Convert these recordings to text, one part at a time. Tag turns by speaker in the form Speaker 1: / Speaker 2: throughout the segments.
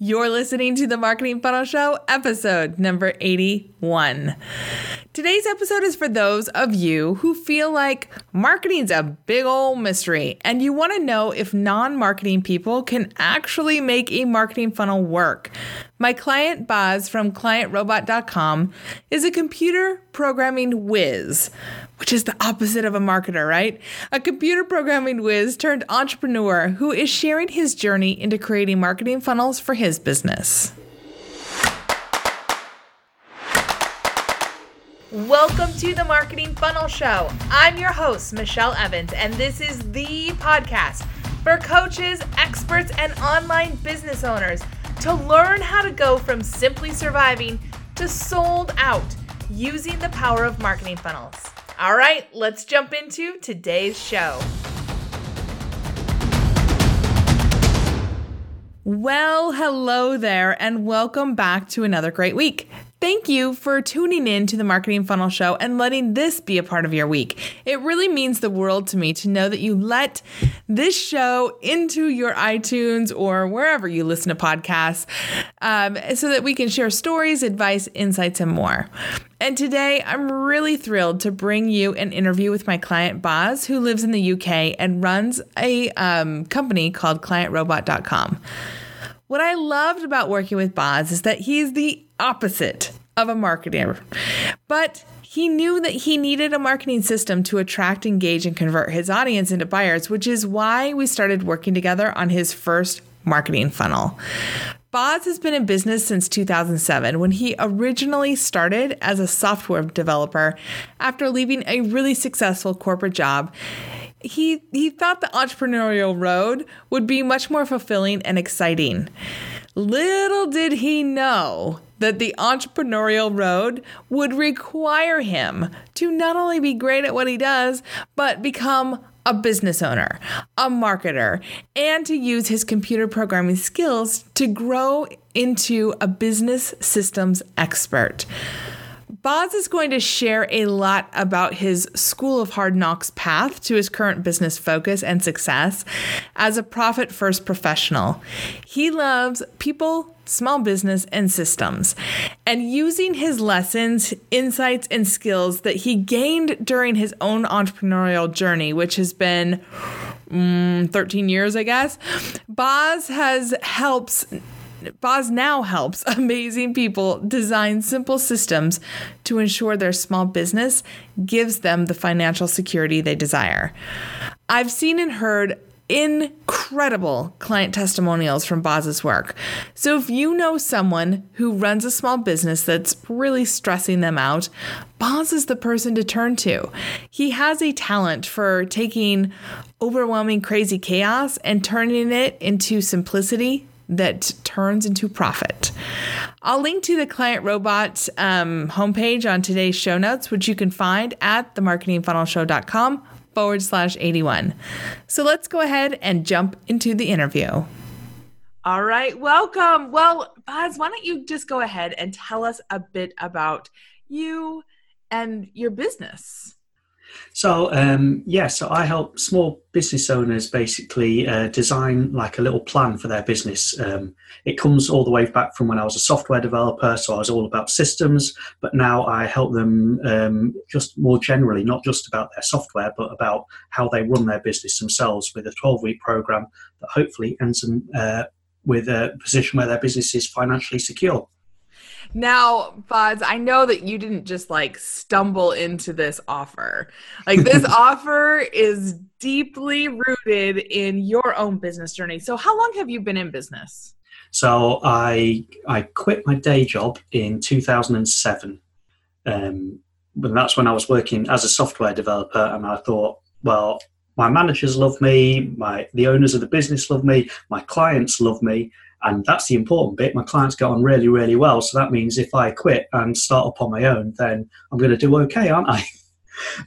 Speaker 1: You're listening to the Marketing Funnel Show, episode number 81. Today's episode is for those of you who feel like marketing's a big old mystery and you want to know if non marketing people can actually make a marketing funnel work. My client, Boz from clientrobot.com, is a computer programming whiz which is the opposite of a marketer, right? A computer programming whiz turned entrepreneur who is sharing his journey into creating marketing funnels for his business. Welcome to the Marketing Funnel Show. I'm your host, Michelle Evans, and this is the podcast for coaches, experts, and online business owners to learn how to go from simply surviving to sold out using the power of marketing funnels. All right, let's jump into today's show. Well, hello there, and welcome back to another great week. Thank you for tuning in to the Marketing Funnel Show and letting this be a part of your week. It really means the world to me to know that you let this show into your iTunes or wherever you listen to podcasts um, so that we can share stories, advice, insights, and more. And today, I'm really thrilled to bring you an interview with my client, Boz, who lives in the UK and runs a um, company called ClientRobot.com. What I loved about working with Boz is that he's the opposite of a marketer, but he knew that he needed a marketing system to attract, engage, and convert his audience into buyers, which is why we started working together on his first marketing funnel. Boz has been in business since 2007 when he originally started as a software developer after leaving a really successful corporate job he he thought the entrepreneurial road would be much more fulfilling and exciting. Little did he know that the entrepreneurial road would require him to not only be great at what he does, but become a business owner, a marketer, and to use his computer programming skills to grow into a business systems expert. Boz is going to share a lot about his School of Hard Knocks path to his current business focus and success as a profit first professional. He loves people, small business, and systems. And using his lessons, insights, and skills that he gained during his own entrepreneurial journey, which has been mm, 13 years, I guess, Boz has helps Boz now helps amazing people design simple systems to ensure their small business gives them the financial security they desire. I've seen and heard incredible client testimonials from Boz's work. So if you know someone who runs a small business that's really stressing them out, Boz is the person to turn to. He has a talent for taking overwhelming crazy chaos and turning it into simplicity that turns into profit. I'll link to the Client Robot um, homepage on today's show notes, which you can find at themarketingfunnelshow.com forward slash 81. So let's go ahead and jump into the interview. All right, welcome. Well, Boz, why don't you just go ahead and tell us a bit about you and your business?
Speaker 2: So um, yeah, so I help small business owners basically uh, design like a little plan for their business. Um, it comes all the way back from when I was a software developer, so I was all about systems. But now I help them um, just more generally, not just about their software, but about how they run their business themselves with a 12-week program that hopefully ends uh, with a position where their business is financially secure.
Speaker 1: Now, Boz, I know that you didn't just like stumble into this offer. Like this offer is deeply rooted in your own business journey. So, how long have you been in business?
Speaker 2: So, I I quit my day job in 2007. Um, and that's when I was working as a software developer, and I thought, well, my managers love me, my the owners of the business love me, my clients love me and that's the important bit. My clients get on really, really well. So that means if I quit and start up on my own, then I'm going to do okay, aren't I?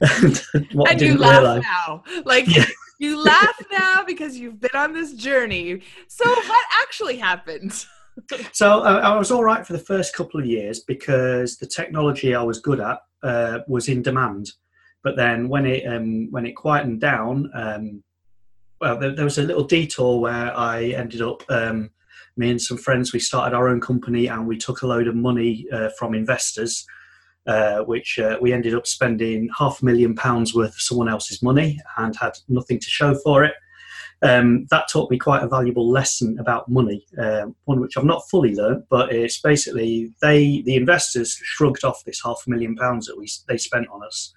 Speaker 1: and I you laugh realize. now. Like, yeah. you laugh now because you've been on this journey. So, what actually happened?
Speaker 2: so, uh, I was all right for the first couple of years because the technology I was good at uh, was in demand. But then when it um, when it quietened down, um, well, there, there, was a little detour where I ended up um, me and some friends, we started our own company and we took a load of money uh, from investors, uh, which uh, we ended up spending half a million pounds worth of someone else's money and had nothing to show for it. Um, that taught me quite a valuable lesson about money, uh, one which I've not fully learned, but it's basically they, the investors, shrugged off this half a million pounds that we they spent on us,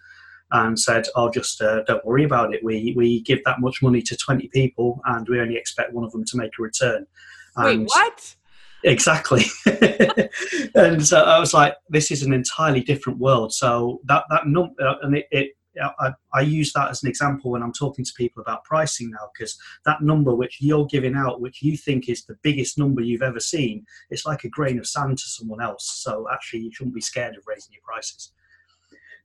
Speaker 2: and said, "I'll oh, just uh, don't worry about it. We we give that much money to twenty people, and we only expect one of them to make a return."
Speaker 1: Wait, what?
Speaker 2: Exactly. and so I was like, "This is an entirely different world." So that that number, uh, and it, it I, I, use that as an example when I'm talking to people about pricing now, because that number which you're giving out, which you think is the biggest number you've ever seen, it's like a grain of sand to someone else. So actually, you shouldn't be scared of raising your prices.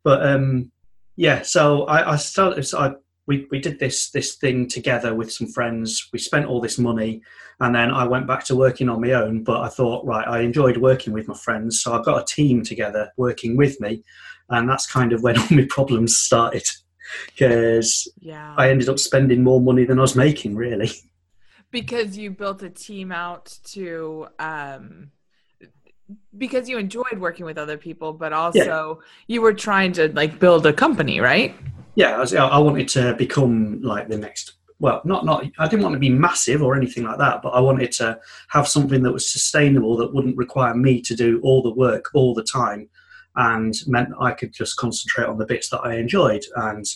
Speaker 2: But um, yeah, so I, I started. So I, we, we did this this thing together with some friends. We spent all this money, and then I went back to working on my own. But I thought, right, I enjoyed working with my friends, so I got a team together working with me and that's kind of when all my problems started because yeah. I ended up spending more money than I was making, really.
Speaker 1: Because you built a team out to, um, because you enjoyed working with other people, but also yeah. you were trying to like build a company, right?
Speaker 2: Yeah, I, was, I wanted to become like the next. Well, not not. I didn't want to be massive or anything like that, but I wanted to have something that was sustainable that wouldn't require me to do all the work all the time and meant I could just concentrate on the bits that I enjoyed. And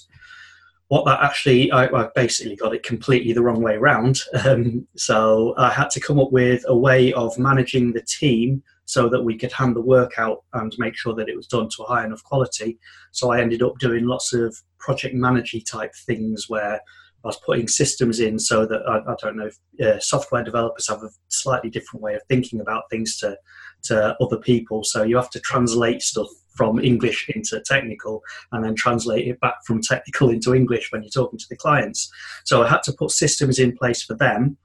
Speaker 2: what that actually, I, I basically got it completely the wrong way around. Um, so I had to come up with a way of managing the team so that we could hand the work out and make sure that it was done to a high enough quality. So I ended up doing lots of project manager type things where I was putting systems in so that I, I don't know if uh, software developers have a slightly different way of thinking about things to to other people. So you have to translate stuff from English into technical and then translate it back from technical into English when you're talking to the clients. So I had to put systems in place for them.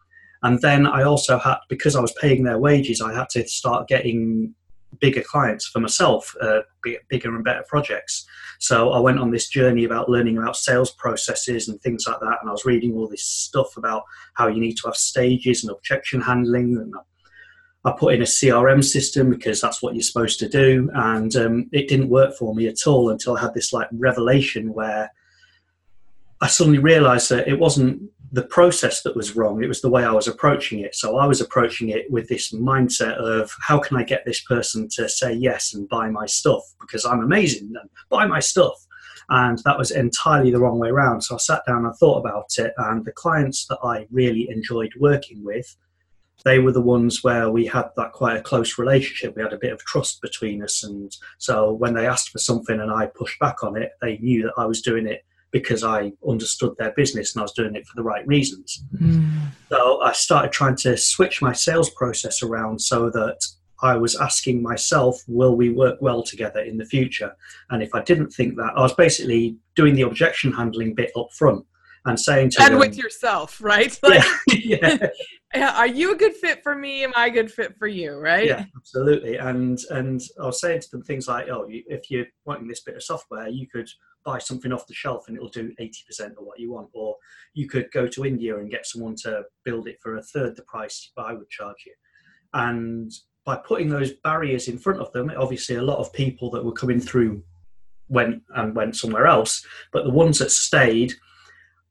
Speaker 2: And then I also had, because I was paying their wages, I had to start getting bigger clients for myself, uh, bigger and better projects. So I went on this journey about learning about sales processes and things like that. And I was reading all this stuff about how you need to have stages and objection handling. And I put in a CRM system because that's what you're supposed to do. And um, it didn't work for me at all until I had this like revelation where I suddenly realized that it wasn't the process that was wrong. It was the way I was approaching it. So I was approaching it with this mindset of how can I get this person to say yes and buy my stuff because I'm amazing and buy my stuff. And that was entirely the wrong way around. So I sat down and thought about it. And the clients that I really enjoyed working with, they were the ones where we had that quite a close relationship. We had a bit of trust between us. And so when they asked for something and I pushed back on it, they knew that I was doing it because I understood their business and I was doing it for the right reasons. Mm. So I started trying to switch my sales process around so that I was asking myself, will we work well together in the future? And if I didn't think that, I was basically doing the objection handling bit up front and saying to
Speaker 1: and
Speaker 2: them,
Speaker 1: with yourself, right? Like, yeah, yeah. are you a good fit for me? Am I a good fit for you? Right?
Speaker 2: Yeah, absolutely. And and I was saying to them things like, oh, if you're wanting this bit of software, you could buy something off the shelf and it'll do 80% of what you want. Or you could go to India and get someone to build it for a third the price I would charge you. And by putting those barriers in front of them, obviously a lot of people that were coming through went and went somewhere else. But the ones that stayed,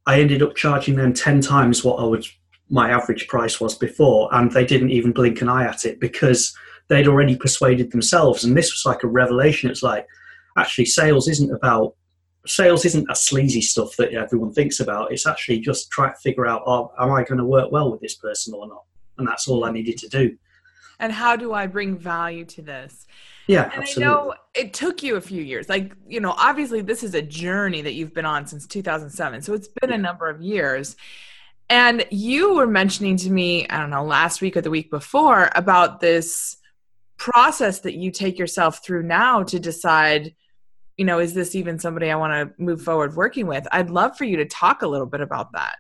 Speaker 2: I ended up charging them 10 times what I would my average price was before, and they didn't even blink an eye at it because they'd already persuaded themselves. And this was like a revelation. It's like, actually, sales isn't about sales isn't that sleazy stuff that everyone thinks about. It's actually just try to figure out, oh, am I going to work well with this person or not? And that's all I needed to do.
Speaker 1: And how do I bring value to this?
Speaker 2: Yeah,
Speaker 1: and
Speaker 2: absolutely.
Speaker 1: I know it took you a few years. Like, you know, obviously this is a journey that you've been on since 2007. So it's been a number of years. And you were mentioning to me, I don't know, last week or the week before about this process that you take yourself through now to decide – you know, is this even somebody I want to move forward working with? I'd love for you to talk a little bit about that.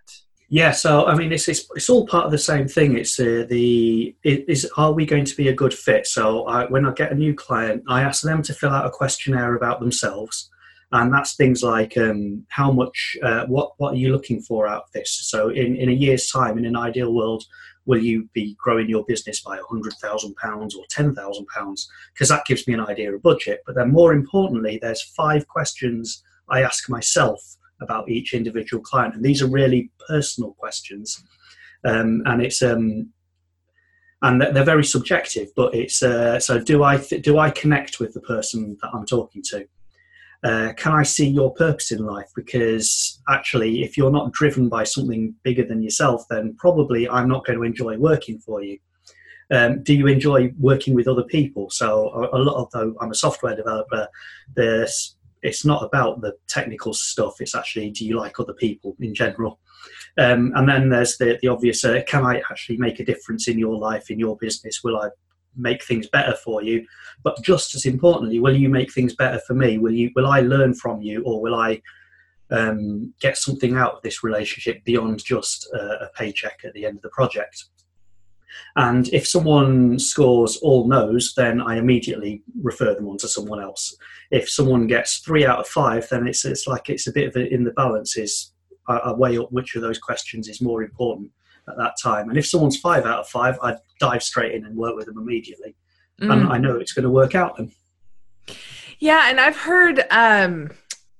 Speaker 2: Yeah, so I mean, it's it's, it's all part of the same thing. It's uh, the it is are we going to be a good fit? So I, when I get a new client, I ask them to fill out a questionnaire about themselves, and that's things like um, how much, uh, what what are you looking for out of this? So in in a year's time, in an ideal world, will you be growing your business by £100,000 or £10,000? Because that gives me an idea of budget. But then, more importantly, there's five questions I ask myself about each individual client. And these are really personal questions. Um, and it's um, and they're very subjective. But it's uh, so do I th- do I connect with the person that I'm talking to? Uh, can I see your purpose in life? Because actually, if you're not driven by something bigger than yourself, then probably I'm not going to enjoy working for you. Um, do you enjoy working with other people? So a, a lot of though I'm a software developer, there's it's not about the technical stuff. It's actually do you like other people in general? Um, and then there's the the obvious: uh, can I actually make a difference in your life, in your business? Will I make things better for you. But just as importantly will you make things better for me? Will you will i learn from you or will i um, get something out of this relationship beyond just uh, a paycheck at the end of the project? And if someone scores all no's then i immediately refer them on to someone else. If someone gets three out of five then it's, it's like it's a bit of a, in the balance is I, weigh up which of those questions is more important at that time. And if someone's five out of five, I'd dive straight in and work with them immediately. Mm. And I know it's going to work out then.
Speaker 1: Yeah, and I've heard um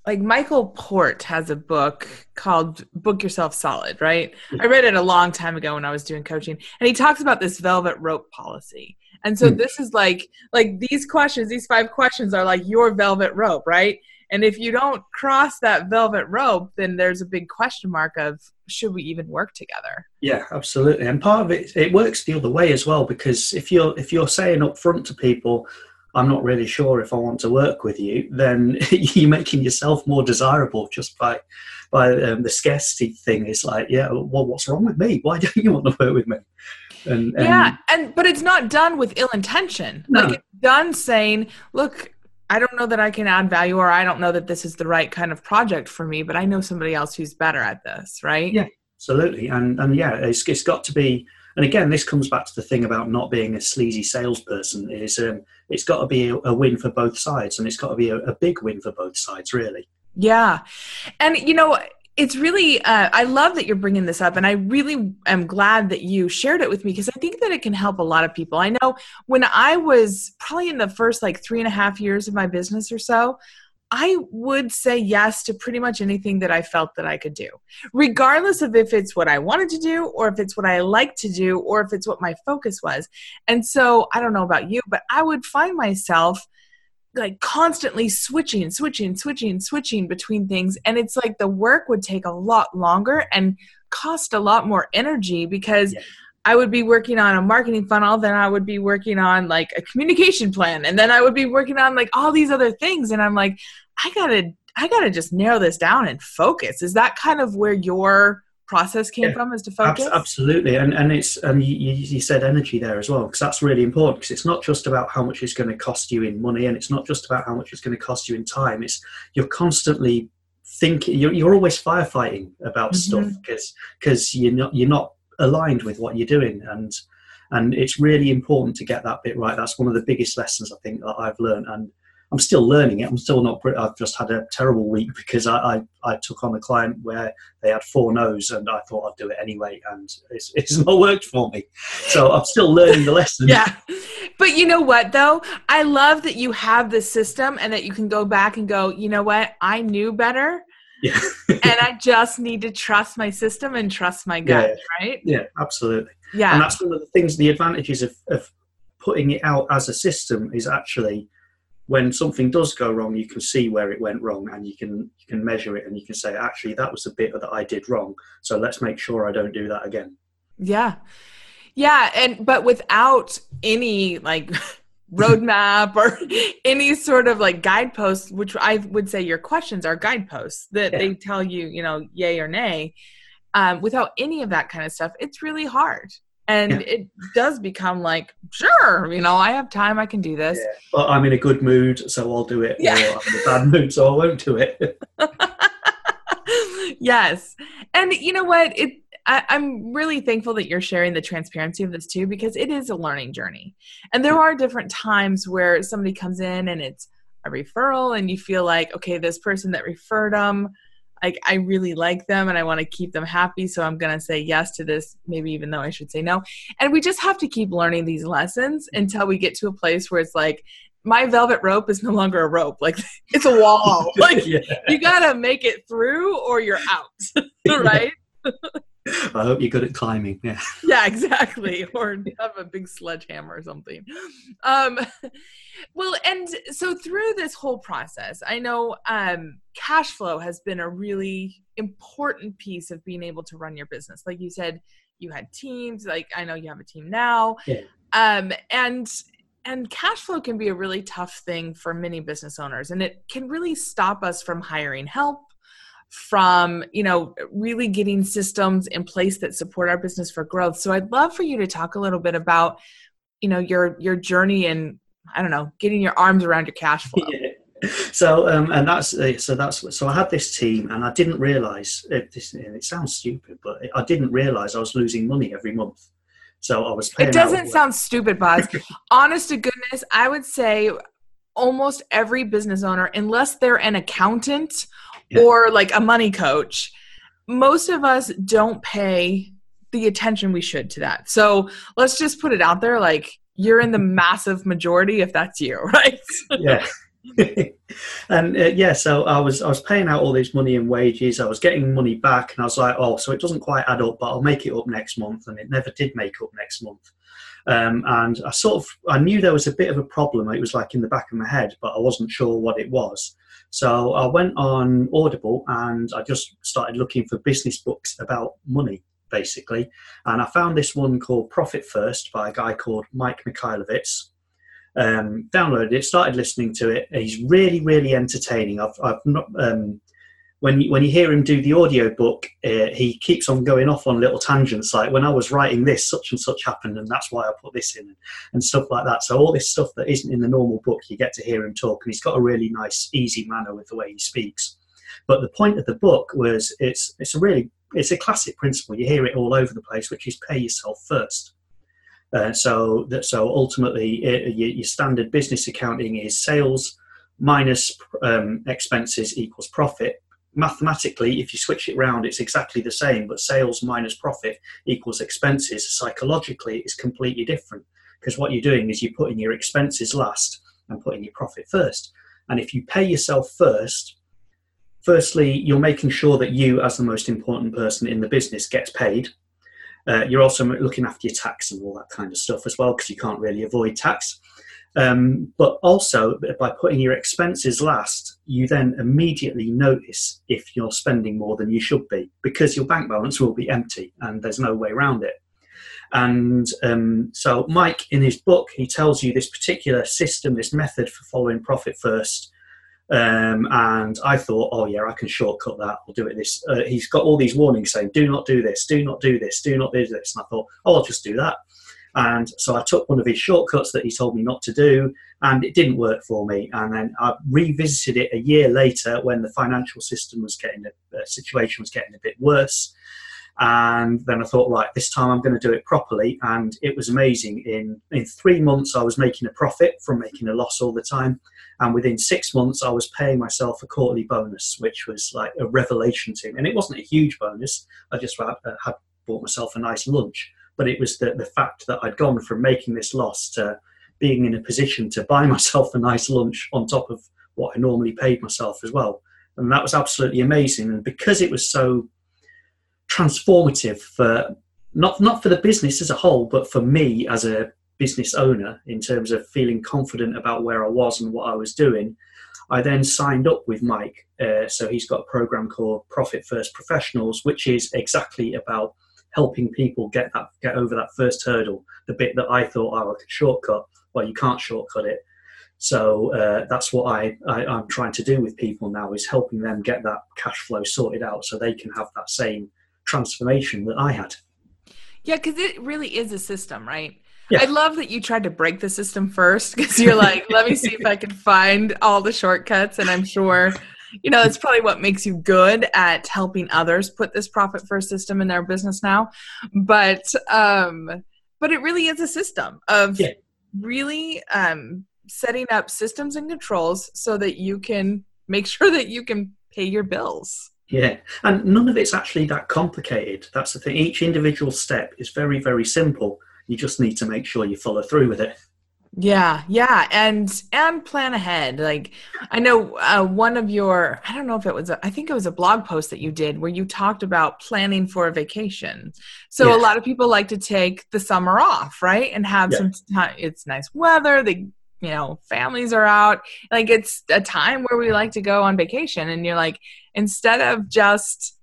Speaker 1: like Michael Port has a book called Book Yourself Solid, right? Yeah. I read it a long time ago when I was doing coaching. And he talks about this velvet rope policy. And so mm. this is like like these questions, these five questions are like your velvet rope, right? And if you don't cross that velvet rope, then there's a big question mark of should we even work together?
Speaker 2: Yeah, absolutely. And part of it it works the other way as well because if you're if you're saying up front to people, I'm not really sure if I want to work with you, then you're making yourself more desirable just by by um, the scarcity thing. It's like, yeah, well, what's wrong with me? Why don't you want to work with me?
Speaker 1: And, and yeah, and but it's not done with ill intention. No. Like it's done saying, look, I don't know that I can add value or I don't know that this is the right kind of project for me, but I know somebody else who's better at this, right?
Speaker 2: Yeah, absolutely. And and yeah, it's it's got to be and again this comes back to the thing about not being a sleazy salesperson is um, it's got to be a, a, win for both sides and it's got to be a, a big win for both sides really
Speaker 1: yeah and you know it's really uh, i love that you're bringing this up and i really am glad that you shared it with me because i think that it can help a lot of people. I know when i was probably in the first like three and a half years of my business or so i would say yes to pretty much anything that i felt that i could do regardless of if it's what i wanted to do or if it's what i like to do or if it's what my focus was. And so i don't know about you but i would find myself like constantly switching, switching, switching, switching between things. And it's like the work would take a lot longer and cost a lot more energy because yeah. I would be working on a marketing funnel, then I would be working on like a communication plan, and then I would be working on like all these other things. And I'm like, I gotta, I gotta just narrow this down and focus. Is that kind of where your process came yeah, from as to focus
Speaker 2: absolutely and and it's and you, you said energy there as well because that's really important because it's not just about how much it's going to cost you in money and it's not just about how much it's going to cost you in time it's you're constantly thinking you're, you're always firefighting about mm-hmm. stuff because because you're not you're not aligned with what you're doing and and it's really important to get that bit right that's one of the biggest lessons i think that i've learned and I'm still learning it. I'm still not. I've just had a terrible week because I, I, I, took on a client where they had four no's, and I thought I'd do it anyway, and it's, it's not worked for me. So I'm still learning the lesson.
Speaker 1: yeah, but you know what though? I love that you have the system and that you can go back and go. You know what? I knew better.
Speaker 2: Yeah.
Speaker 1: and I just need to trust my system and trust my gut,
Speaker 2: yeah.
Speaker 1: right?
Speaker 2: Yeah, absolutely.
Speaker 1: Yeah.
Speaker 2: And that's one of the things, the advantages of, of putting it out as a system is actually when something does go wrong, you can see where it went wrong, and you can you can measure it, and you can say, actually, that was the bit that I did wrong. So let's make sure I don't do that again.
Speaker 1: Yeah, yeah, and but without any like roadmap or any sort of like guideposts, which I would say your questions are guideposts that yeah. they tell you, you know, yay or nay. Um, without any of that kind of stuff, it's really hard and yeah. it does become like sure you know i have time i can do this. Yeah.
Speaker 2: but i'm in a good mood so i'll do it. Yeah. or i'm in a bad mood so i won't do it.
Speaker 1: Yes. And you know what? It I, i'm really thankful that you're sharing the transparency of this too because it is a learning journey. And there are different times where somebody comes in and it's a referral and you feel like okay this person that referred them like I really like them and I want to keep them happy. So I'm going to say yes to this, maybe even though I should say no. And we just have to keep learning these lessons mm-hmm. until we get to a place where it's like, my velvet rope is no longer a rope. Like it's a wall. Like yeah. you got to make it through or you're out. right?
Speaker 2: I hope you're good at climbing. Yeah.
Speaker 1: Yeah, exactly. Or have a big sledgehammer or something. Um, well, and so through this whole process, I know um, cash flow has been a really important piece of being able to run your business. Like you said, you had teams. Like I know you have a team now.
Speaker 2: Yeah.
Speaker 1: Um, and and cash flow can be a really tough thing for many business owners, and it can really stop us from hiring help from you know really getting systems in place that support our business for growth so i'd love for you to talk a little bit about you know your your journey and i don't know getting your arms around your cash flow yeah.
Speaker 2: so um and that's uh, so that's so i had this team and i didn't realize it, this, and it sounds stupid but i didn't realize i was losing money every month so i was
Speaker 1: it doesn't sound stupid Boz. honest to goodness i would say almost every business owner unless they're an accountant yeah. or like a money coach, most of us don't pay the attention we should to that. So let's just put it out there like you're in the massive majority if that's you, right?
Speaker 2: yeah. and uh, yeah, so I was I was paying out all this money in wages. I was getting money back, and I was like, oh, so it doesn't quite add up, but I'll make it up next month. And it never did make up next month. Um, and I sort of I knew there was a bit of a problem. It was like in the back of my head, but I wasn't sure what it was. So I went on Audible and I just started looking for business books about money, basically. And I found this one called Profit First by a guy called Mike Michalowicz. Um, downloaded it, started listening to it. He's really, really entertaining. I've, I've not um, when you, when you hear him do the audio book, uh, he keeps on going off on little tangents like when I was writing this, such and such happened, and that's why I put this in, and stuff like that. So all this stuff that isn't in the normal book, you get to hear him talk, and he's got a really nice, easy manner with the way he speaks. But the point of the book was it's it's a really it's a classic principle. You hear it all over the place, which is pay yourself first. Uh, so that so ultimately, it, your, your standard business accounting is sales minus um, expenses equals profit mathematically, if you switch it around, it's exactly the same, but sales minus profit equals expenses. Psychologically, it's completely different because what you're doing is you're putting your expenses last and putting your profit first. And if you pay yourself first, firstly, you're making sure that you, as the most important person in the business, gets paid. Uh, you're also looking after your tax and all that kind of stuff as well because you can't really avoid tax. Um, but also, by putting your expenses last, you then immediately notice if you're spending more than you should be because your bank balance will be empty and there's no way around it. And um, so, Mike, in his book, he tells you this particular system, this method for following profit first. Um, and I thought, oh yeah, I can shortcut that. I'll do it. This uh, he's got all these warnings saying, do not do this, do not do this, do not do this. And I thought, oh, I'll just do that. And so I took one of his shortcuts that he told me not to do, and it didn't work for me. And then I revisited it a year later when the financial system was getting, the situation was getting a bit worse. And then I thought, right, this time I'm going to do it properly. And it was amazing. In, in three months, I was making a profit from making a loss all the time. And within six months, I was paying myself a quarterly bonus, which was like a revelation to me. And it wasn't a huge bonus. I just had, uh, had bought myself a nice lunch but it was the, the fact that I'd gone from making this loss to being in a position to buy myself a nice lunch on top of what I normally paid myself as well. And that was absolutely amazing. And because it was so transformative for not not for the business as a whole, but for me as a business owner in terms of feeling confident about where I was and what I was doing, I then signed up with Mike. Uh, so he's got a program called Profit First Professionals, which is exactly about helping people get that get over that first hurdle, the bit that I thought oh, I could shortcut. Well, you can't shortcut it. So uh, that's what I, I I'm trying to do with people now is helping them get that cash flow sorted out so they can have that same transformation that I had.
Speaker 1: Yeah, because it really is a system, right? Yeah. I love that you tried to break the system first because you're like, let me see if I can find all the shortcuts. And I'm sure you know, it's probably what makes you good at helping others put this profit first system in their business now. But um but it really is a system of yeah. really um setting up systems and controls so that you can make sure that you can pay your bills.
Speaker 2: Yeah, and none of it's actually that complicated. That's the thing. Each individual step is very, very simple. You just need to make sure you follow through with it.
Speaker 1: Yeah, yeah, and and plan ahead. Like I know uh, one of your I don't know if it was a, I think it was a blog post that you did where you talked about planning for a vacation. So
Speaker 2: Yeah.
Speaker 1: a lot of people like to take the summer off, right? And have
Speaker 2: Yeah.
Speaker 1: some time it's nice weather, they you know, families are out. Like it's a time where we like to go on vacation and you're like instead of just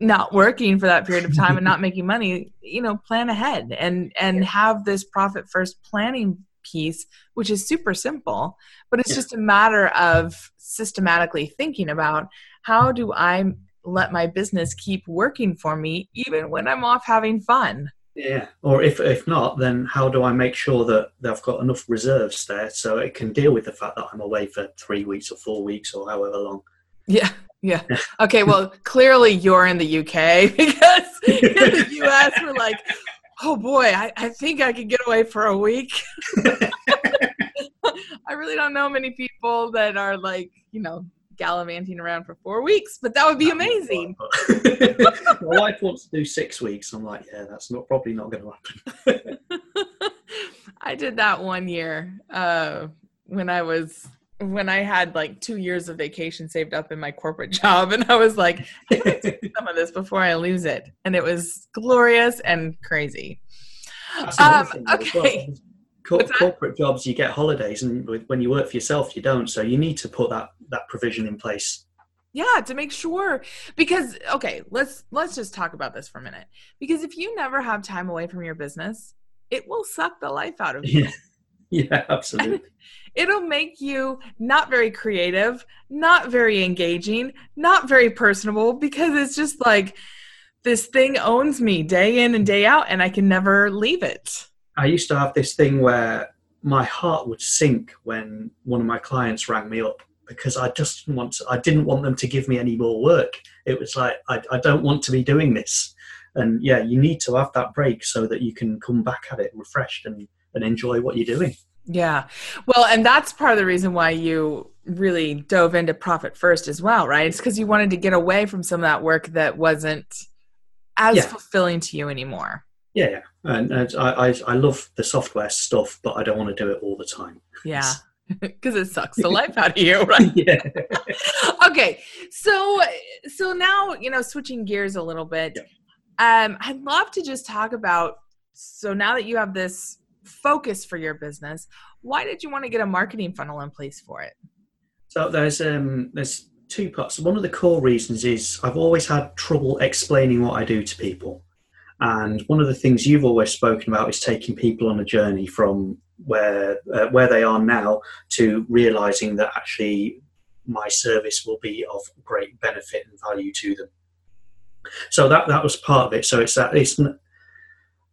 Speaker 1: not working for that period of time and not making money, you know, plan ahead and and have this profit first planning piece, which is super simple, but it's
Speaker 2: Yeah.
Speaker 1: just a matter of systematically thinking about how do I let my business keep working for me even when I'm off having fun.
Speaker 2: Yeah, or if if not, then how do I make sure that I've got enough reserves there so it can deal with the fact that I'm away for three weeks or four weeks or however long?
Speaker 1: Yeah. Yeah. Okay. Well, clearly you're in the UK because in the US we're like, oh boy, I, I think I could get away for a week. I really don't know many people that are like, you know, gallivanting around for four weeks, but that would be amazing.
Speaker 2: My wife wants to do six weeks. I'm like, yeah, that's not probably not going to happen.
Speaker 1: I did that one year uh, when I was when I had like two years of vacation saved up in my corporate job, and I was like, I gotta take some of this before I lose it, and it was glorious and crazy. Um, okay.
Speaker 2: well. Co- corporate jobs, you get holidays, and with- when you work for yourself, you don't. So you need to put that that provision in place.
Speaker 1: Yeah, to make sure because okay, let's let's just talk about this for a minute. Because if you never have time away from your business, it will suck the life out of you.
Speaker 2: Yeah, yeah, absolutely.
Speaker 1: It'll make you not very creative, not very engaging, not very personable because it's just like this thing owns me day in and day out and I can never leave it.
Speaker 2: I used to have this thing where my heart would sink when one of my clients rang me up because I just didn't want to, I didn't want them to give me any more work. It was like I, I don't want to be doing this. And yeah, you need to have that break so that you can come back at it refreshed and, and enjoy what you're doing.
Speaker 1: Yeah. Well, and that's part of the reason why you really dove into profit first as well, right? It's because you wanted to get away from some of that work that wasn't as
Speaker 2: Yeah.
Speaker 1: fulfilling to you anymore.
Speaker 2: Yeah, yeah. And, and I, I, I love the software stuff, but I don't want to do it all the time.
Speaker 1: Yeah. Because it sucks the life out of you, right?
Speaker 2: yeah.
Speaker 1: okay. So so now, you know, switching gears a little bit. Um, I'd love to just talk about so now that you have this focus for your business, why did you want to get a marketing funnel in place for it?
Speaker 2: So there's um there's two parts. One of the core reasons is I've always had trouble explaining what I do to people, and one of the things you've always spoken about is taking people on a journey from where uh, where they are now to realizing that actually my service will be of great benefit and value to them. So that that was part of it. So it's that it's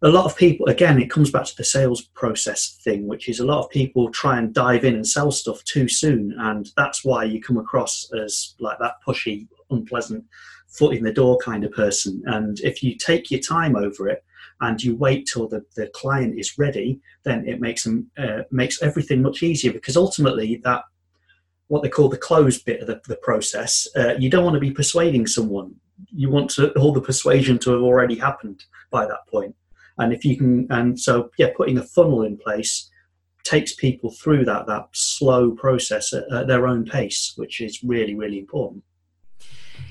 Speaker 2: a lot of people again it comes back to the sales process thing which is a lot of people try and dive in and sell stuff too soon and that's why you come across as like that pushy unpleasant foot in the door kind of person. And if you take your time over it and you wait till the, the client is ready then it makes them uh, makes everything much easier because ultimately that what they call the closed bit of the, the process uh, you don't want to be persuading someone. You want to, all the persuasion to have already happened by that point and if you can and so yeah putting a funnel in place takes people through that that slow process at, at their own pace which is really really important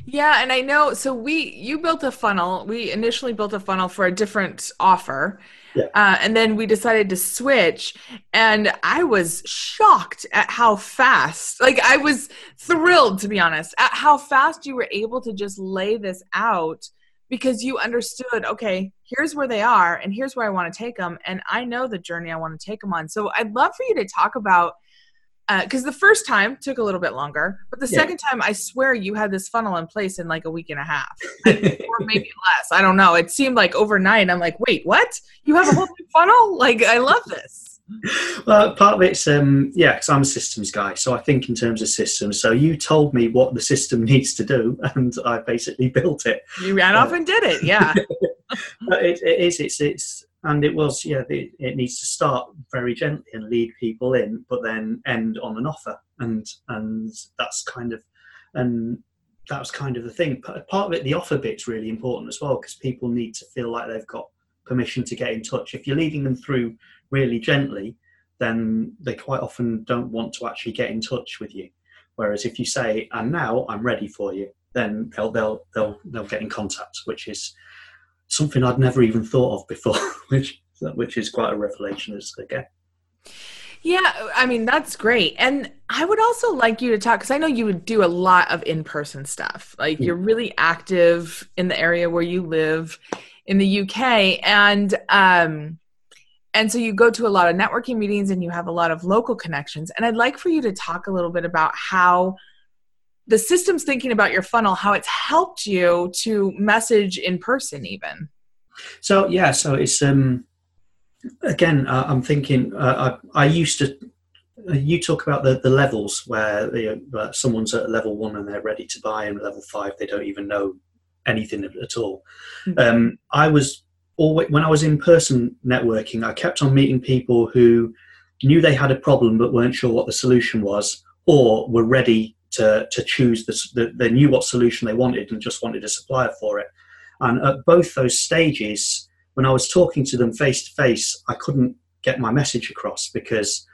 Speaker 1: Yeah, and I know. So we, you built a funnel. We initially built a funnel for a different offer,
Speaker 2: Yeah.
Speaker 1: uh, and then we decided to switch. And I was shocked at how fast. Like I was thrilled, to be honest, at how fast you were able to just lay this out because you understood. Okay, here's where they are, and here's where I want to take them, and I know the journey I want to take them on. So I'd love for you to talk about because the first time took a little bit longer, but the
Speaker 2: Yeah.
Speaker 1: second time, I swear you had this funnel in place in like a week and a half, or maybe less. I don't know. It seemed like overnight. I'm like, wait, what? You have a whole new funnel? Like, I love this.
Speaker 2: well part of it's um yeah because i'm a systems guy so i think in terms of systems so you told me what the system needs to do and i basically built it
Speaker 1: You ran off and did it. Yeah.
Speaker 2: But it, it is it's it's and it was yeah it, it needs to start very gently and lead people in but then end on an offer and and that's kind of and that was kind of the thing. Part of it, the offer bit's really important as well because people need to feel like they've got permission to get in touch. If you're leading them through really gently, then they quite often don't want to actually get in touch with you. Whereas if you say, "And now I'm ready for you," then they'll they'll they'll they'll get in contact, which is something I'd never even thought of before, which which is quite a revelation as again.
Speaker 1: Yeah, I mean that's great. And I would also like you to talk cuz I know you would do a lot of in-person stuff. Like mm. you're really active in the area where you live in the UK and um and so you go to a lot of networking meetings and you have a lot of local connections. And I'd like for you to talk a little bit about how the systems thinking about your funnel, how it's helped you to message in person even.
Speaker 2: So yeah, so it's um again, uh, I'm thinking. Uh, I, I, used to. Uh, you talk about the, the levels where you know, uh, someone's at level one and they're ready to buy, and level five they don't even know anything at all. Mm-hmm. Um, I was always when I was in person networking, I kept on meeting people who knew they had a problem but weren't sure what the solution was, or were ready to to choose the, the they knew what solution they wanted and just wanted a supplier for it. And at both those stages, when I was talking to them face to face, I couldn't get my message across because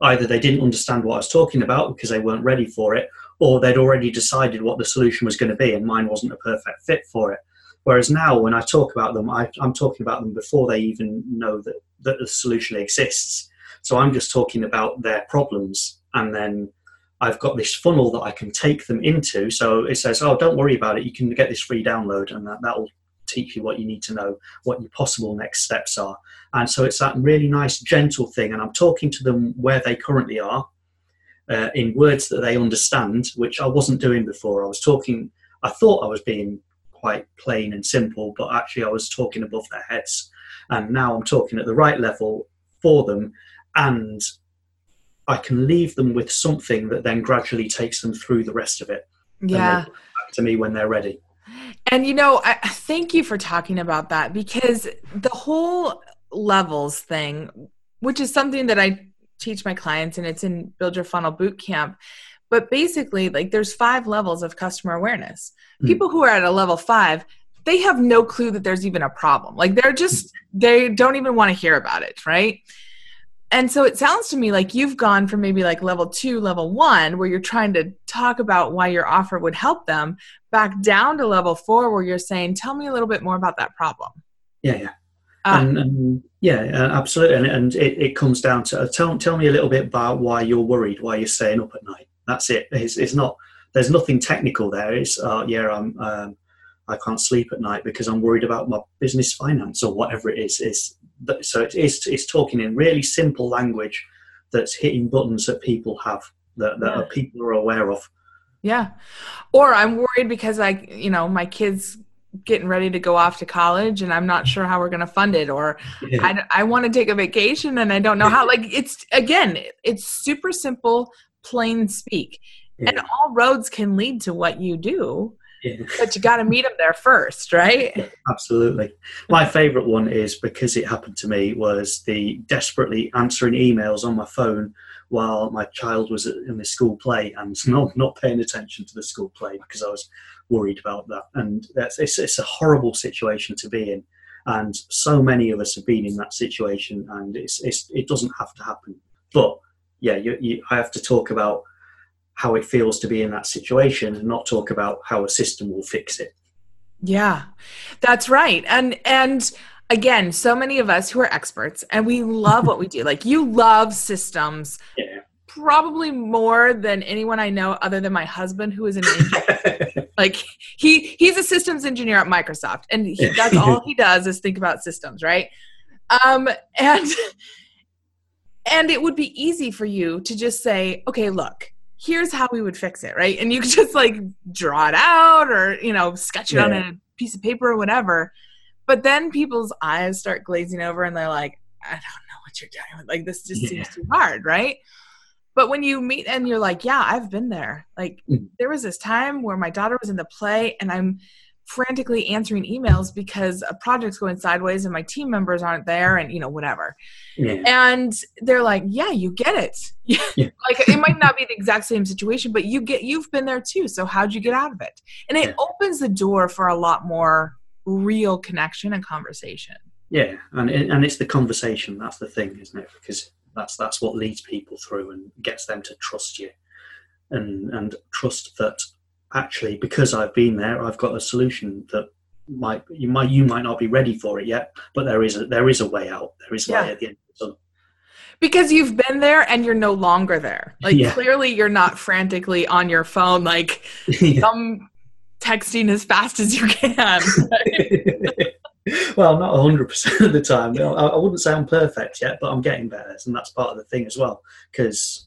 Speaker 2: either they didn't understand what I was talking about because they weren't ready for it, or they'd already decided what the solution was going to be and mine wasn't a perfect fit for it. Whereas now, when I talk about them, I, am talking about them before they even know that, that the solution exists. So I'm just talking about their problems, and then I've got this funnel that I can take them into. So it says, "Oh, don't worry about it. You can get this free download, and that that'll teach you what you need to know, what your possible next steps are. And so it's that really nice, gentle thing. And I'm talking to them where they currently are uh, in words that they understand, which I wasn't doing before. I was talking, I thought I was being quite plain and simple, but actually I was talking above their heads. And now I'm talking at the right level for them. And I can leave them with something that then gradually takes them through the rest of it.
Speaker 1: Yeah.
Speaker 2: to me when they're ready.
Speaker 1: And you know, I thank you for talking about that because the whole levels thing, which is something that I teach my clients and it's in Build Your Funnel Boot Camp. But basically, like there's five levels of customer awareness. Mm. People who are at a level five, they have no clue that there's even a problem. Like they're just, they don't even want to hear about it, right? And so it sounds to me like you've gone from maybe like level two, level one, where you're trying to talk about why your offer would help them, back down to level four, where you're saying, "Tell me a little bit more about that problem."
Speaker 2: Yeah, yeah, uh, and, and, yeah, uh, absolutely. And, and it, it, comes down to uh, tell tell me a little bit about why you're worried, why you're staying up at night. That's it. It's, it's not. There's nothing technical there. It's uh, yeah, I'm. Um, I can't sleep at night because I'm worried about my business finance or whatever it is. It's so it's, it's talking in really simple language that's hitting buttons that people have that, that yeah. people are aware of
Speaker 1: yeah or i'm worried because i you know my kids getting ready to go off to college and i'm not mm-hmm. sure how we're going to fund it or yeah. i, I want to take a vacation and i don't know how like it's again it's super simple plain speak yeah. and all roads can lead to what you do but you got to meet them there first, right?
Speaker 2: Absolutely. My favorite one is because it happened to me was the desperately answering emails on my phone while my child was in the school play and not not paying attention to the school play because I was worried about that. And that's it's, it's a horrible situation to be in. And so many of us have been in that situation, and it's, it's it doesn't have to happen. But yeah, you, you, I have to talk about how it feels to be in that situation and not talk about how a system will fix it.
Speaker 1: Yeah. That's right. And and again, so many of us who are experts and we love what we do. Like you love systems. Yeah. Probably more than anyone I know other than my husband who is an engineer. like he he's a systems engineer at Microsoft and he, that's all he does is think about systems, right? Um and and it would be easy for you to just say, okay, look, here's how we would fix it, right? And you could just like draw it out or, you know, sketch it yeah. on a piece of paper or whatever. But then people's eyes start glazing over and they're like, I don't know what you're doing. Like, this just yeah. seems too hard, right? But when you meet and you're like, yeah, I've been there. Like, mm. there was this time where my daughter was in the play and I'm frantically answering emails because a project's going sideways and my team members aren't there and you know whatever
Speaker 2: Yeah.
Speaker 1: and they're like yeah you get it
Speaker 2: Yeah.
Speaker 1: like it might not be the exact same situation but you get you've been there too so how'd you get out of it and it
Speaker 2: Yeah.
Speaker 1: opens the door for a lot more real connection and conversation
Speaker 2: Yeah, and it, and it's the conversation that's the thing, isn't it? Because that's that's what leads people through and gets them to trust you, and and trust that actually because I've been there, I've got a solution that might you might you might not be ready for it yet, but there is a there is a way out. There is
Speaker 1: Yeah.
Speaker 2: light at the end of the tunnel.
Speaker 1: because you've been there and you're no longer there like
Speaker 2: Yeah.
Speaker 1: clearly you're not frantically on your phone like
Speaker 2: Yeah.
Speaker 1: some texting as fast as you can
Speaker 2: well, not hundred percent of the time. I wouldn't say I'm perfect yet, but I'm getting better, and that's part of the thing as well. Because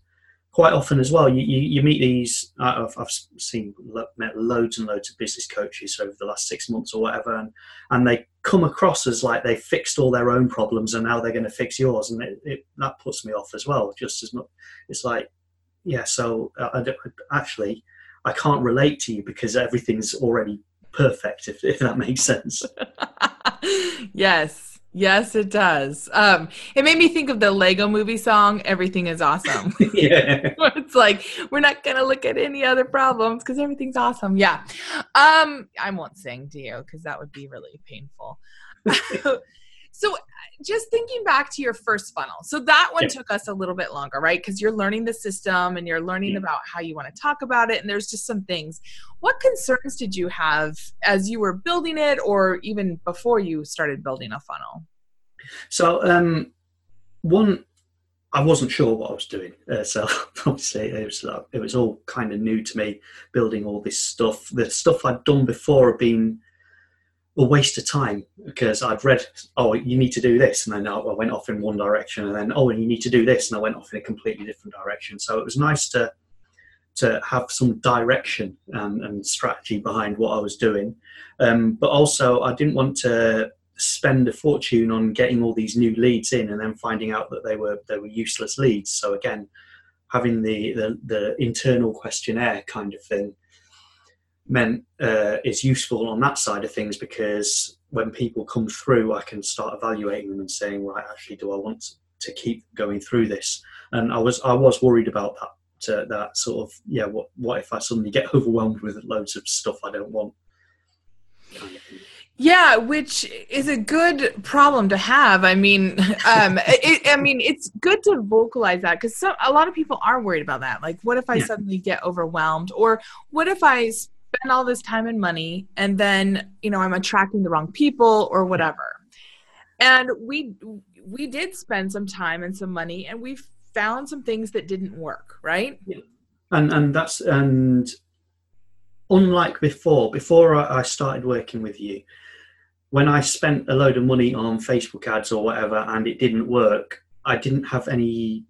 Speaker 2: quite often as well, you, you, you meet these. I- I've, I've seen met loads and loads of business coaches over the last six months or whatever, and and they come across as like they fixed all their own problems and now they're going to fix yours, and it, it, that puts me off as well. Just as much, it's like, yeah. So uh, I, actually, I can't relate to you because everything's already perfect. If, if that makes sense.
Speaker 1: yes yes it does. Um it made me think of the lego movie song everything is awesome.
Speaker 2: Yeah.
Speaker 1: it's like we're not gonna look at any other problems because everything's awesome. Yeah. Um i won't sing to you because that would be really painful. So just thinking back to your first funnel so that one took us a little bit longer right because you're learning the system and you're learning
Speaker 2: Yeah.
Speaker 1: about how you want to talk about it and there's just some things what concerns did you have as you were building it or even before you started building a funnel
Speaker 2: So um, one, I wasn't sure what I was doing. Uh, so obviously it was uh, it was all kind of new to me, building all this stuff. The stuff I'd done before had been a waste of time because I'd read, oh, you need to do this, and then I I went off in one direction, and then oh, and you need to do this, and I went off in a completely different direction. So it was nice to to have some direction and, and strategy behind what I was doing, um, but also I didn't want to spend a fortune on getting all these new leads in and then finding out that they were they were useless leads. So again, having the the, the internal questionnaire kind of thing meant uh, is useful on that side of things because when people come through, I can start evaluating them and saying, right, actually, do I want to keep going through this? And I was I was worried about that. To that sort of yeah, what what if I suddenly get overwhelmed with loads of stuff I don't want? Kind of.
Speaker 1: Yeah, which is a good problem to have. I mean, um, it, I mean, it's good to vocalize that because a lot of people are worried about that. Like, what if I
Speaker 2: Yeah.
Speaker 1: suddenly get overwhelmed, or what if I spend all this time and money and then you know I'm attracting the wrong people or whatever? And we we did spend some time and some money, and we found some things that didn't work. Right? yeah.
Speaker 2: and and that's and unlike before before I I started working with you when i spent a load of money on facebook ads or whatever and it didn't work i didn't have any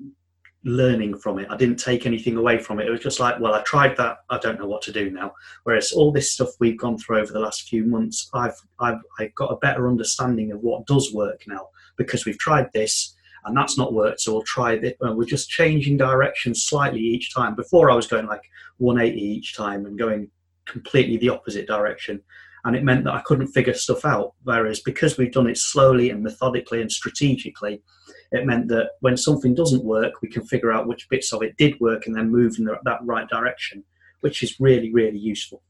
Speaker 2: learning from it. I didn't take anything away from it. It was just like well i tried that. I don't know what to do now. Whereas all this stuff we've gone through over the last few months i've i've, I've got a better understanding of what does work now because we've tried this and that's not worked. So we'll try it. We're just changing direction slightly each time. Before i was going like 180 each time and going completely the opposite direction and it meant that i couldn't figure stuff out. Whereas because we've done it slowly and methodically and strategically it meant that when something doesn't work we can figure out which bits of it did work and then move in the, that right direction which is really really useful.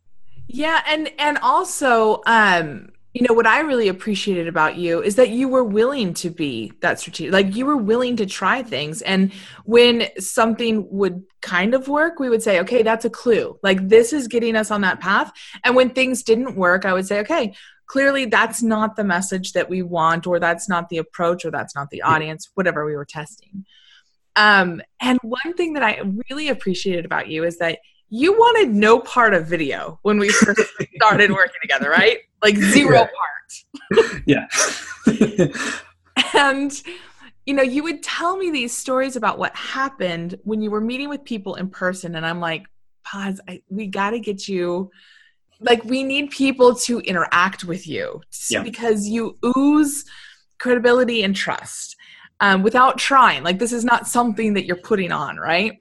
Speaker 1: Yeah, and and also, um, you know, what I really appreciated about you is that you were willing to be that strategic. Like you were willing to try things, and when something would kind of work, we would say, "Okay, that's a clue. Like this is getting us on that path." And when things didn't work, I would say, "Okay." Clearly, that's not the message that we want, or that's not the approach, or that's not the audience, whatever we were testing. Um, and one thing that I really appreciated about you is that you wanted no part of video when we first started working together, right? Like zero part.
Speaker 2: yeah
Speaker 1: And you know, you would tell me these stories about what happened when you were meeting with people in person, and I'm like, pause. I, we got to get you. Like, we need people to interact with you
Speaker 2: Yeah.
Speaker 1: because you ooze credibility and trust um, without trying. Like, this is not something that you're putting on, right?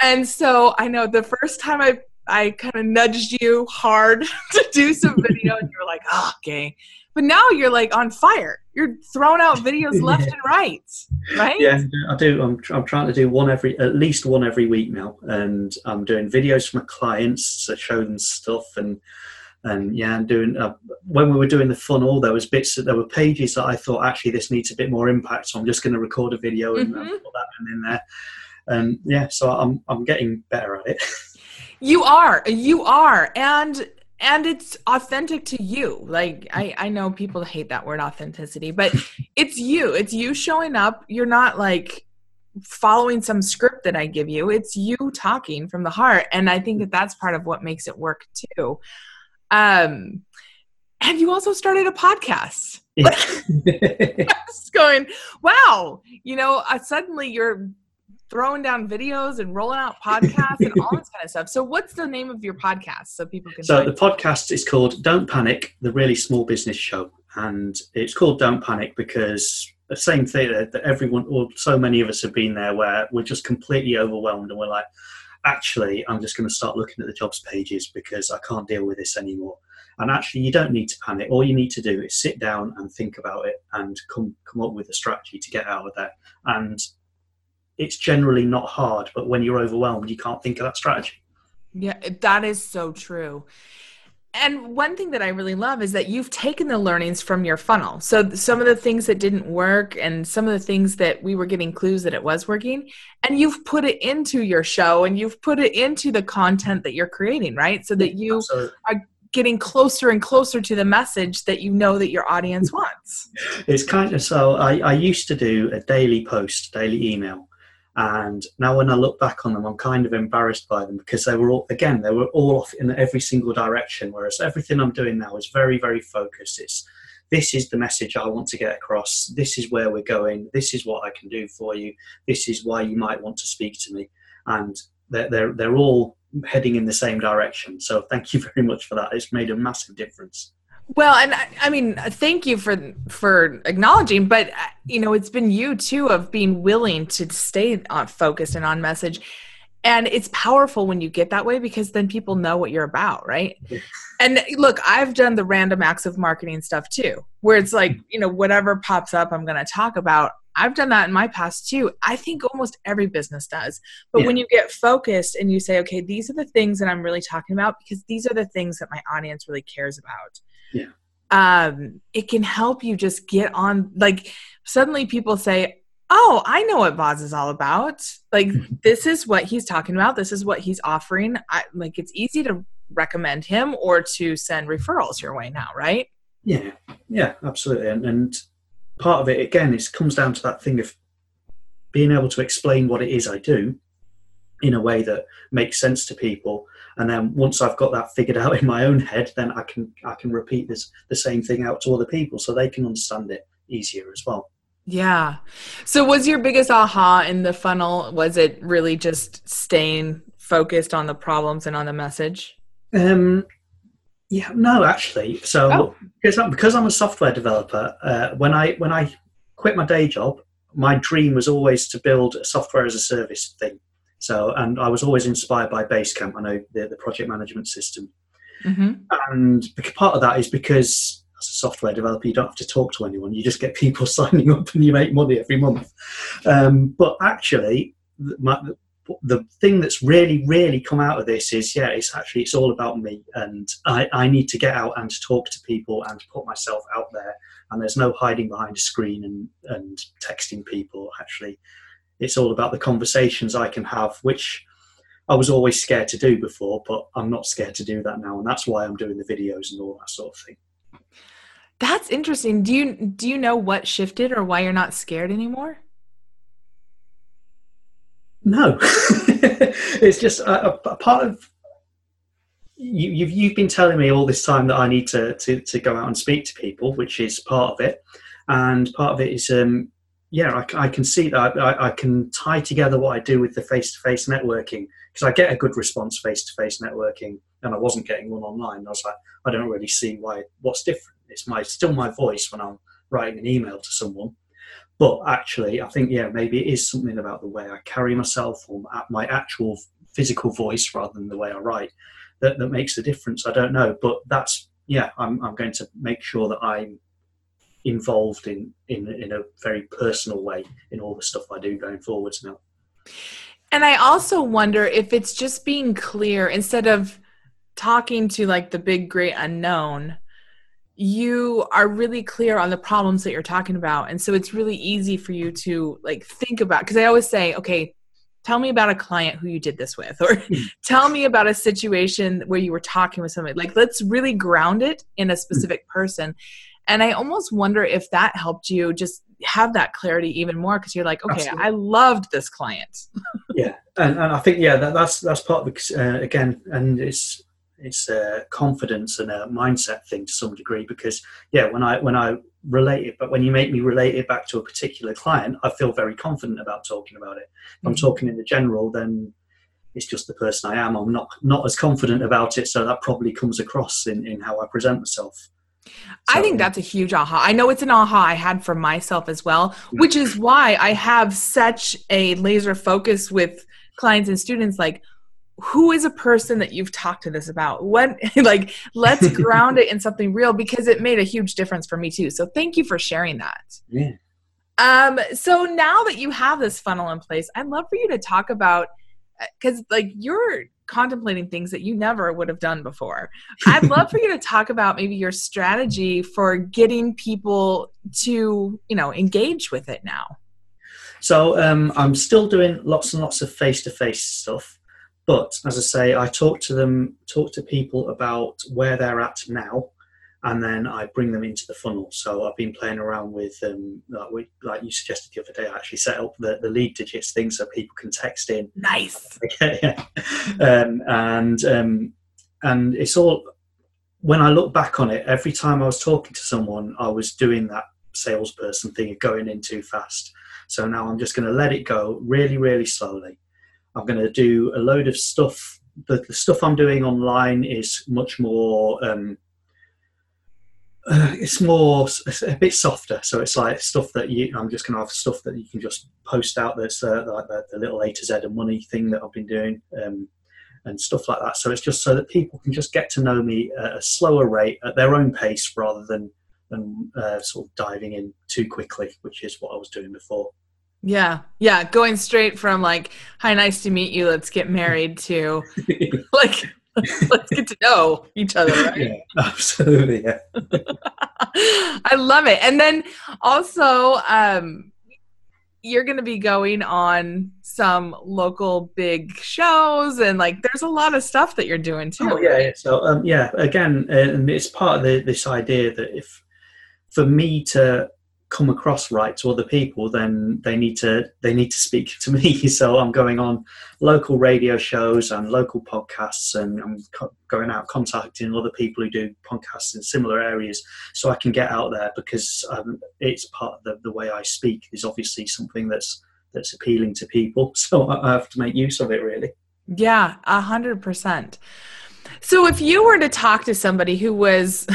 Speaker 1: And so I know the first time I I kind of nudged you hard to do some video, and you were like, "Oh, okay." But now you're like on fire. You're throwing out videos left yeah. and right, right?
Speaker 2: Yeah, I do. I'm, I'm trying to do one every, at least one every week now, and I'm doing videos for my clients, to show them stuff, and and yeah, I'm doing. Uh, when we were doing the funnel, there was bits, that there were pages that I thought actually this needs a bit more impact, so I'm just going to record a video and, mm-hmm. and put that in there. And yeah, so I'm I'm getting better at it.
Speaker 1: You are, you are, and and it's authentic to you. Like I, I know people hate that word authenticity but it's you. It's you showing up. You're not like following some script that i give you. It's you talking from the heart and i think that that's part of what makes it work too. Um and you also started a podcast? Yeah. going wow you know uh, suddenly you're throwing down videos and rolling out podcasts and all this kind of stuff. So, what's the name of your podcast so people can?
Speaker 2: So, the podcast is called "Don't Panic: The Really Small Business Show," and it's called "Don't Panic" because the same thing that everyone, or so many of us, have been there, where we're just completely overwhelmed and we're like, actually, I'm just going to start looking at the jobs pages because I can't deal with this anymore. And actually, you don't need to panic. All you need to do is sit down and think about it and come come up with a strategy to get out of there. And it's generally not hard, but when you're overwhelmed, you can't think of that strategy.
Speaker 1: Yeah, that is so true. And one thing that I really love is that you've taken the learnings from your funnel. So some of the things that didn't work and some of the things that we were getting clues that it was working, and you've put it into your show and you've put it into the content that you're creating, right? So that you Absolutely. are getting closer and closer to the message that you know that your audience wants.
Speaker 2: It's kind of so I, I used to do a daily post, daily email and now when I look back on them, I'm kind of embarrassed by them because they were all, again, they were all off in every single direction. Whereas everything I'm doing now is very, very focused. It's this is the message I want to get across. This is where we're going. This is what I can do for you. This is why you might want to speak to me. And they're, they're, they're all heading in the same direction. So thank you very much for that. It's made a massive difference.
Speaker 1: Well, and I, I, mean, thank you for for acknowledging, but uh, you know, it's been you too of being willing to stay on focused and on message. And it's powerful when you get that way because then people know what you're about, right? And look, I've done the random acts of marketing stuff too, where it's like, you know, whatever pops up, I'm going to talk about. I've done that in my past too. I think almost every business does. But yeah. when you get focused and you say, okay, these are the things that I'm really talking about because these are the things that my audience really cares about
Speaker 2: yeah.
Speaker 1: Um it can help you just get on like suddenly people say oh i know what Vaz is all about. Like this is what he's talking about. This is what he's offering. I, like it's easy to recommend him or to send referrals your way now right?
Speaker 2: Yeah. Yeah absolutely. And, and part of it again it comes down to that thing of being able to explain what it is i do in a way that makes sense to people and then once I've got that figured out in my own head, then I can I can repeat this the same thing out to other people so they can understand it easier as well.
Speaker 1: Yeah. So was your biggest aha in the funnel was it really just staying focused on the problems and on the message?
Speaker 2: Um yeah, no, actually. So oh. because, I'm, because I'm a software developer, uh, when I when I quit my day job, my dream was always to build a software as a service thing. So, and I was always inspired by Basecamp. I know the, the project management system. Mm-hmm. And part of that is because as a software developer, you don't have to talk to anyone. You just get people signing up and you make money every month. Um, but actually, my, the thing that's really, really come out of this is, yeah, it's actually, it's all about me. And I, I need to get out and talk to people and put myself out there. And there's no hiding behind a screen and, and texting people. Actually, it's all about the conversations I can have, which I was always scared to do before, but I'm not scared to do that now, and that's why I'm doing the videos and all that sort of thing.
Speaker 1: That's interesting. Do you do you know what shifted or why you're not scared anymore?
Speaker 2: No, it's just a, a, part of you, you've you've been telling me all this time that I need to, to to go out and speak to people, which is part of it, and part of it is um, yeah, I, I, can see that. I, I, can tie together what I do with the face-to-face networking because I get a good response face-to-face networking, and I wasn't getting one online. I was like, I don't really see why. What's different? It's my still my voice when I'm writing an email to someone, but actually, I think yeah, maybe it is something about the way I carry myself or my actual physical voice rather than the way I write that, that makes a difference. I don't know, but that's yeah. I'm I'm going to make sure that I'm involved in in in a very personal way in all the stuff I do going forwards now.
Speaker 1: And I also wonder if it's just being clear instead of talking to like the big great unknown you are really clear on the problems that you're talking about. And so it's really easy for you to like think about because i always say okay tell me about a client who you did this with or tell me about a situation where you were talking with somebody. Like let's really ground it in a specific person and i almost wonder if that helped you just have that clarity even more because you're like okay Absolutely. i loved this client
Speaker 2: yeah and, and i think yeah that, that's that's part of the, uh, again and it's it's a confidence and a mindset thing to some degree because yeah when i when i relate it but when you make me relate it back to a particular client i feel very confident about talking about it if i'm mm-hmm. talking in the general then it's just the person i am i'm not not as confident about it so that probably comes across in in how i present myself
Speaker 1: I think that's a huge aha. I know it's an aha I had for myself as well, which is why I have such a laser focus with clients and students like who is a person that you've talked to this about? What like let's ground it in something real because it made a huge difference for me too. So thank you for sharing that.
Speaker 2: Yeah.
Speaker 1: Um so now that you have this funnel in place i'd love for you to talk about because uh, like you're contemplating things that you never would have done before. I'd love for you to talk about maybe your strategy for getting people to you know engage with it now.
Speaker 2: So um, i'm still doing lots and lots of face-to-face stuff but as I say, I talk to them, talk to people about where they're at now, and then I bring them into the funnel. So I've been playing around with, um, like, we, like you suggested the other day, I actually set up the, the LeadDigits thing so people can text in.
Speaker 1: Nice.
Speaker 2: yeah. um, and um, and it's all when I look back on it, every time I was talking to someone, I was doing that salesperson thing of going in too fast. So now I'm just going to let it go really, really slowly I'm going to do a load of stuff. The, the stuff I'm doing online is much more. Um, uh, it's more it's a bit softer, so it's like stuff that you. I'm just going to have stuff that you can just post out. That's uh, like the, the, little A to Z of money thing that I've been doing, um, and stuff like that. So it's just so that people can just get to know me at a slower rate, at their own pace, rather than than uh, sort of diving in too quickly, which is what I was doing before.
Speaker 1: Yeah. Yeah. Going straight from like, hi, nice to meet you. Let's get married to like, let's get to know each other. Right?
Speaker 2: Yeah, absolutely. Yeah.
Speaker 1: I love it. And then also, um, you're going to be going on some local big shows and like there's a lot of stuff that you're doing too.
Speaker 2: Oh, yeah, yeah. So um, yeah, again, and it's part of the, this idea that if for me to come across right to other people, then they need to they need to speak to me. So I'm going on local radio shows and local podcasts, and I'm co- going out contacting other people who do podcasts in similar areas, so I can get out there because um, it's part of the, the way I speak is obviously something that's that's appealing to people. So I have to make use of it, really.
Speaker 1: Yeah, a hundred percent. So if you were to talk to somebody who was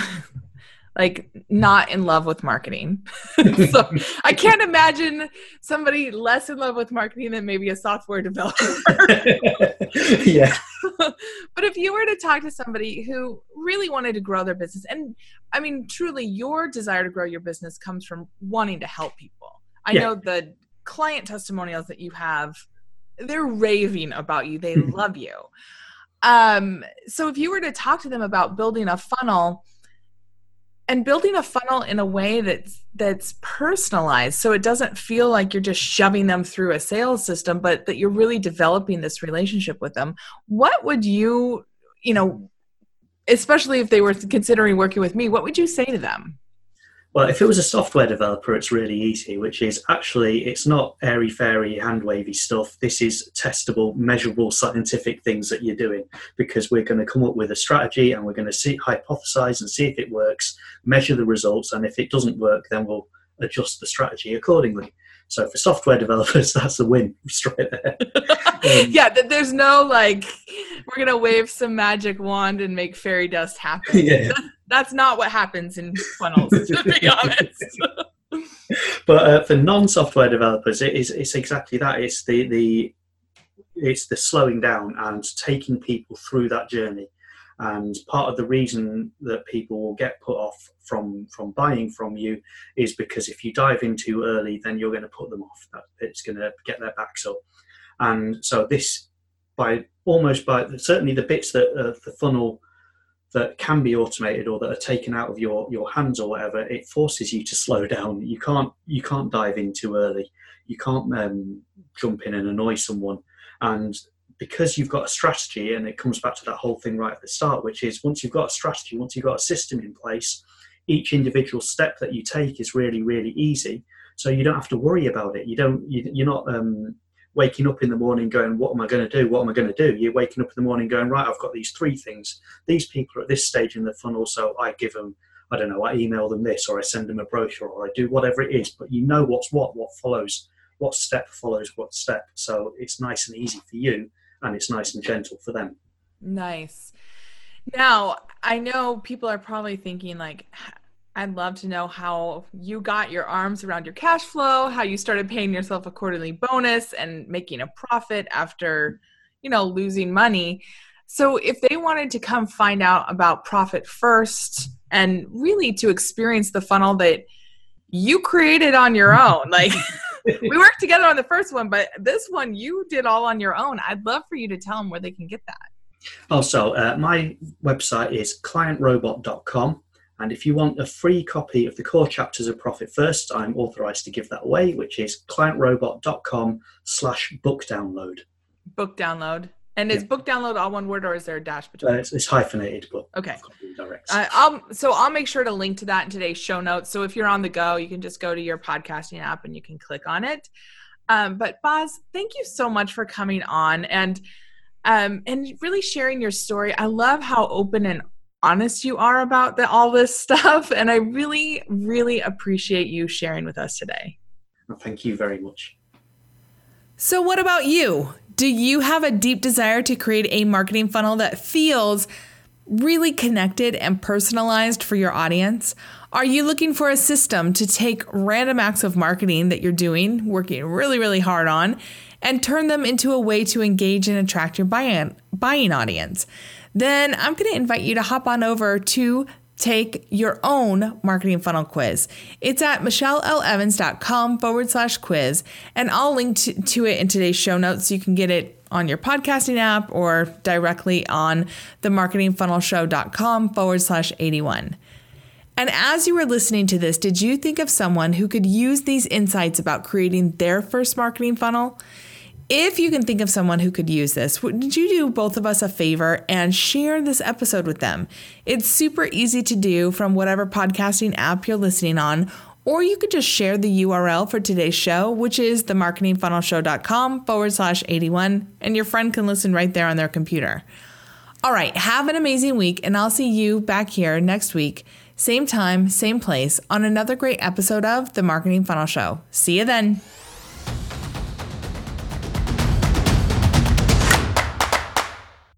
Speaker 1: like not in love with marketing. so I can't imagine somebody less in love with marketing than maybe a software developer.
Speaker 2: yeah.
Speaker 1: but if you were to talk to somebody who really wanted to grow their business, and I mean, truly, your desire to grow your business comes from wanting to help people. I yeah. know the client testimonials that you have, they're raving about you, they love you. Um, so if you were to talk to them about building a funnel, and building a funnel in a way that's that's personalized so it doesn't feel like you're just shoving them through a sales system but that you're really developing this relationship with them. What would you you know especially if they were considering working with me what would you say to them
Speaker 2: well, if it was a software developer, it's really easy, which is actually it's not airy fairy, hand wavy stuff. This is testable, measurable, scientific things that you're doing because we're going to come up with a strategy and we're going to see hypothesize and see if it works, measure the results, and if it doesn't work, then we'll adjust the strategy accordingly. So for software developers, that's a win straight there.
Speaker 1: Um, yeah, there's no like we're gonna wave some magic wand and make fairy dust happen. Yeah, that's not what happens in funnels, to be honest.
Speaker 2: but uh, for non-software developers, it is it's exactly that. It's the the it's the slowing down and taking people through that journey. And part of the reason that people will get put off from from buying from you is because if you dive in too early, then you're going to put them off. It's going to get their backs up. And so this, by almost by certainly the bits that uh, the funnel that can be automated or that are taken out of your your hands or whatever, it forces you to slow down. You can't you can't dive in too early. You can't um, jump in and annoy someone. And because you've got a strategy, and it comes back to that whole thing right at the start, which is once you've got a strategy, once you've got a system in place, each individual step that you take is really, really easy. So you don't have to worry about it. You don't. You, you're not um, waking up in the morning going, "What am I going to do? What am I going to do?" You're waking up in the morning going, "Right, I've got these three things. These people are at this stage in the funnel, so I give them." I don't know, I email them this or I send them a brochure or I do whatever it is, but you know what's what, what follows, what step follows what step. So it's nice and easy for you and it's nice and gentle for them.
Speaker 1: Nice. Now, I know people are probably thinking like I'd love to know how you got your arms around your cash flow, how you started paying yourself a quarterly bonus and making a profit after, you know, losing money. So if they wanted to come find out about profit first and really to experience the funnel that you created on your own, like we worked together on the first one, but this one you did all on your own. I'd love for you to tell them where they can get that.
Speaker 2: Also, uh, my website is clientrobot.com. And if you want a free copy of the core chapters of Profit First, I'm authorized to give that away, which is clientrobot.com slash book download.
Speaker 1: Book download. And is yeah. book download all one word or is there a dash between?
Speaker 2: Uh, it's, it's, hyphenated, but
Speaker 1: okay. Uh, I'll, so I'll make sure to link to that in today's show notes. So if you're on the go, you can just go to your podcasting app and you can click on it. Um, but Boz, thank you so much for coming on and um, and really sharing your story. I love how open and honest you are about the, all this stuff, and I really, really appreciate you sharing with us today.
Speaker 2: Well, thank you very much.
Speaker 1: So, what about you? Do you have a deep desire to create a marketing funnel that feels really connected and personalized for your audience? Are you looking for a system to take random acts of marketing that you're doing, working really, really hard on, and turn them into a way to engage and attract your buying, audience? Then I'm going to invite you to hop on over to take your own marketing funnel quiz. It's at michellelevans.com forward slash quiz, and I'll link to, to, it in today's show notes so you can get it on your podcasting app or directly on the marketingfunnelshow.com forward slash 81. And as you were listening to this, did you think of someone who could use these insights about creating their first marketing funnel? If you can think of someone who could use this, would you do both of us a favor and share this episode with them? It's super easy to do from whatever podcasting app you're listening on, or you could just share the URL for today's show, which is themarketingfunnelshow.com forward slash 81, and your friend can listen right there on their computer. All right, have an amazing week, and I'll see you back here next week, same time, same place, on another great episode of The Marketing Funnel Show. See you then.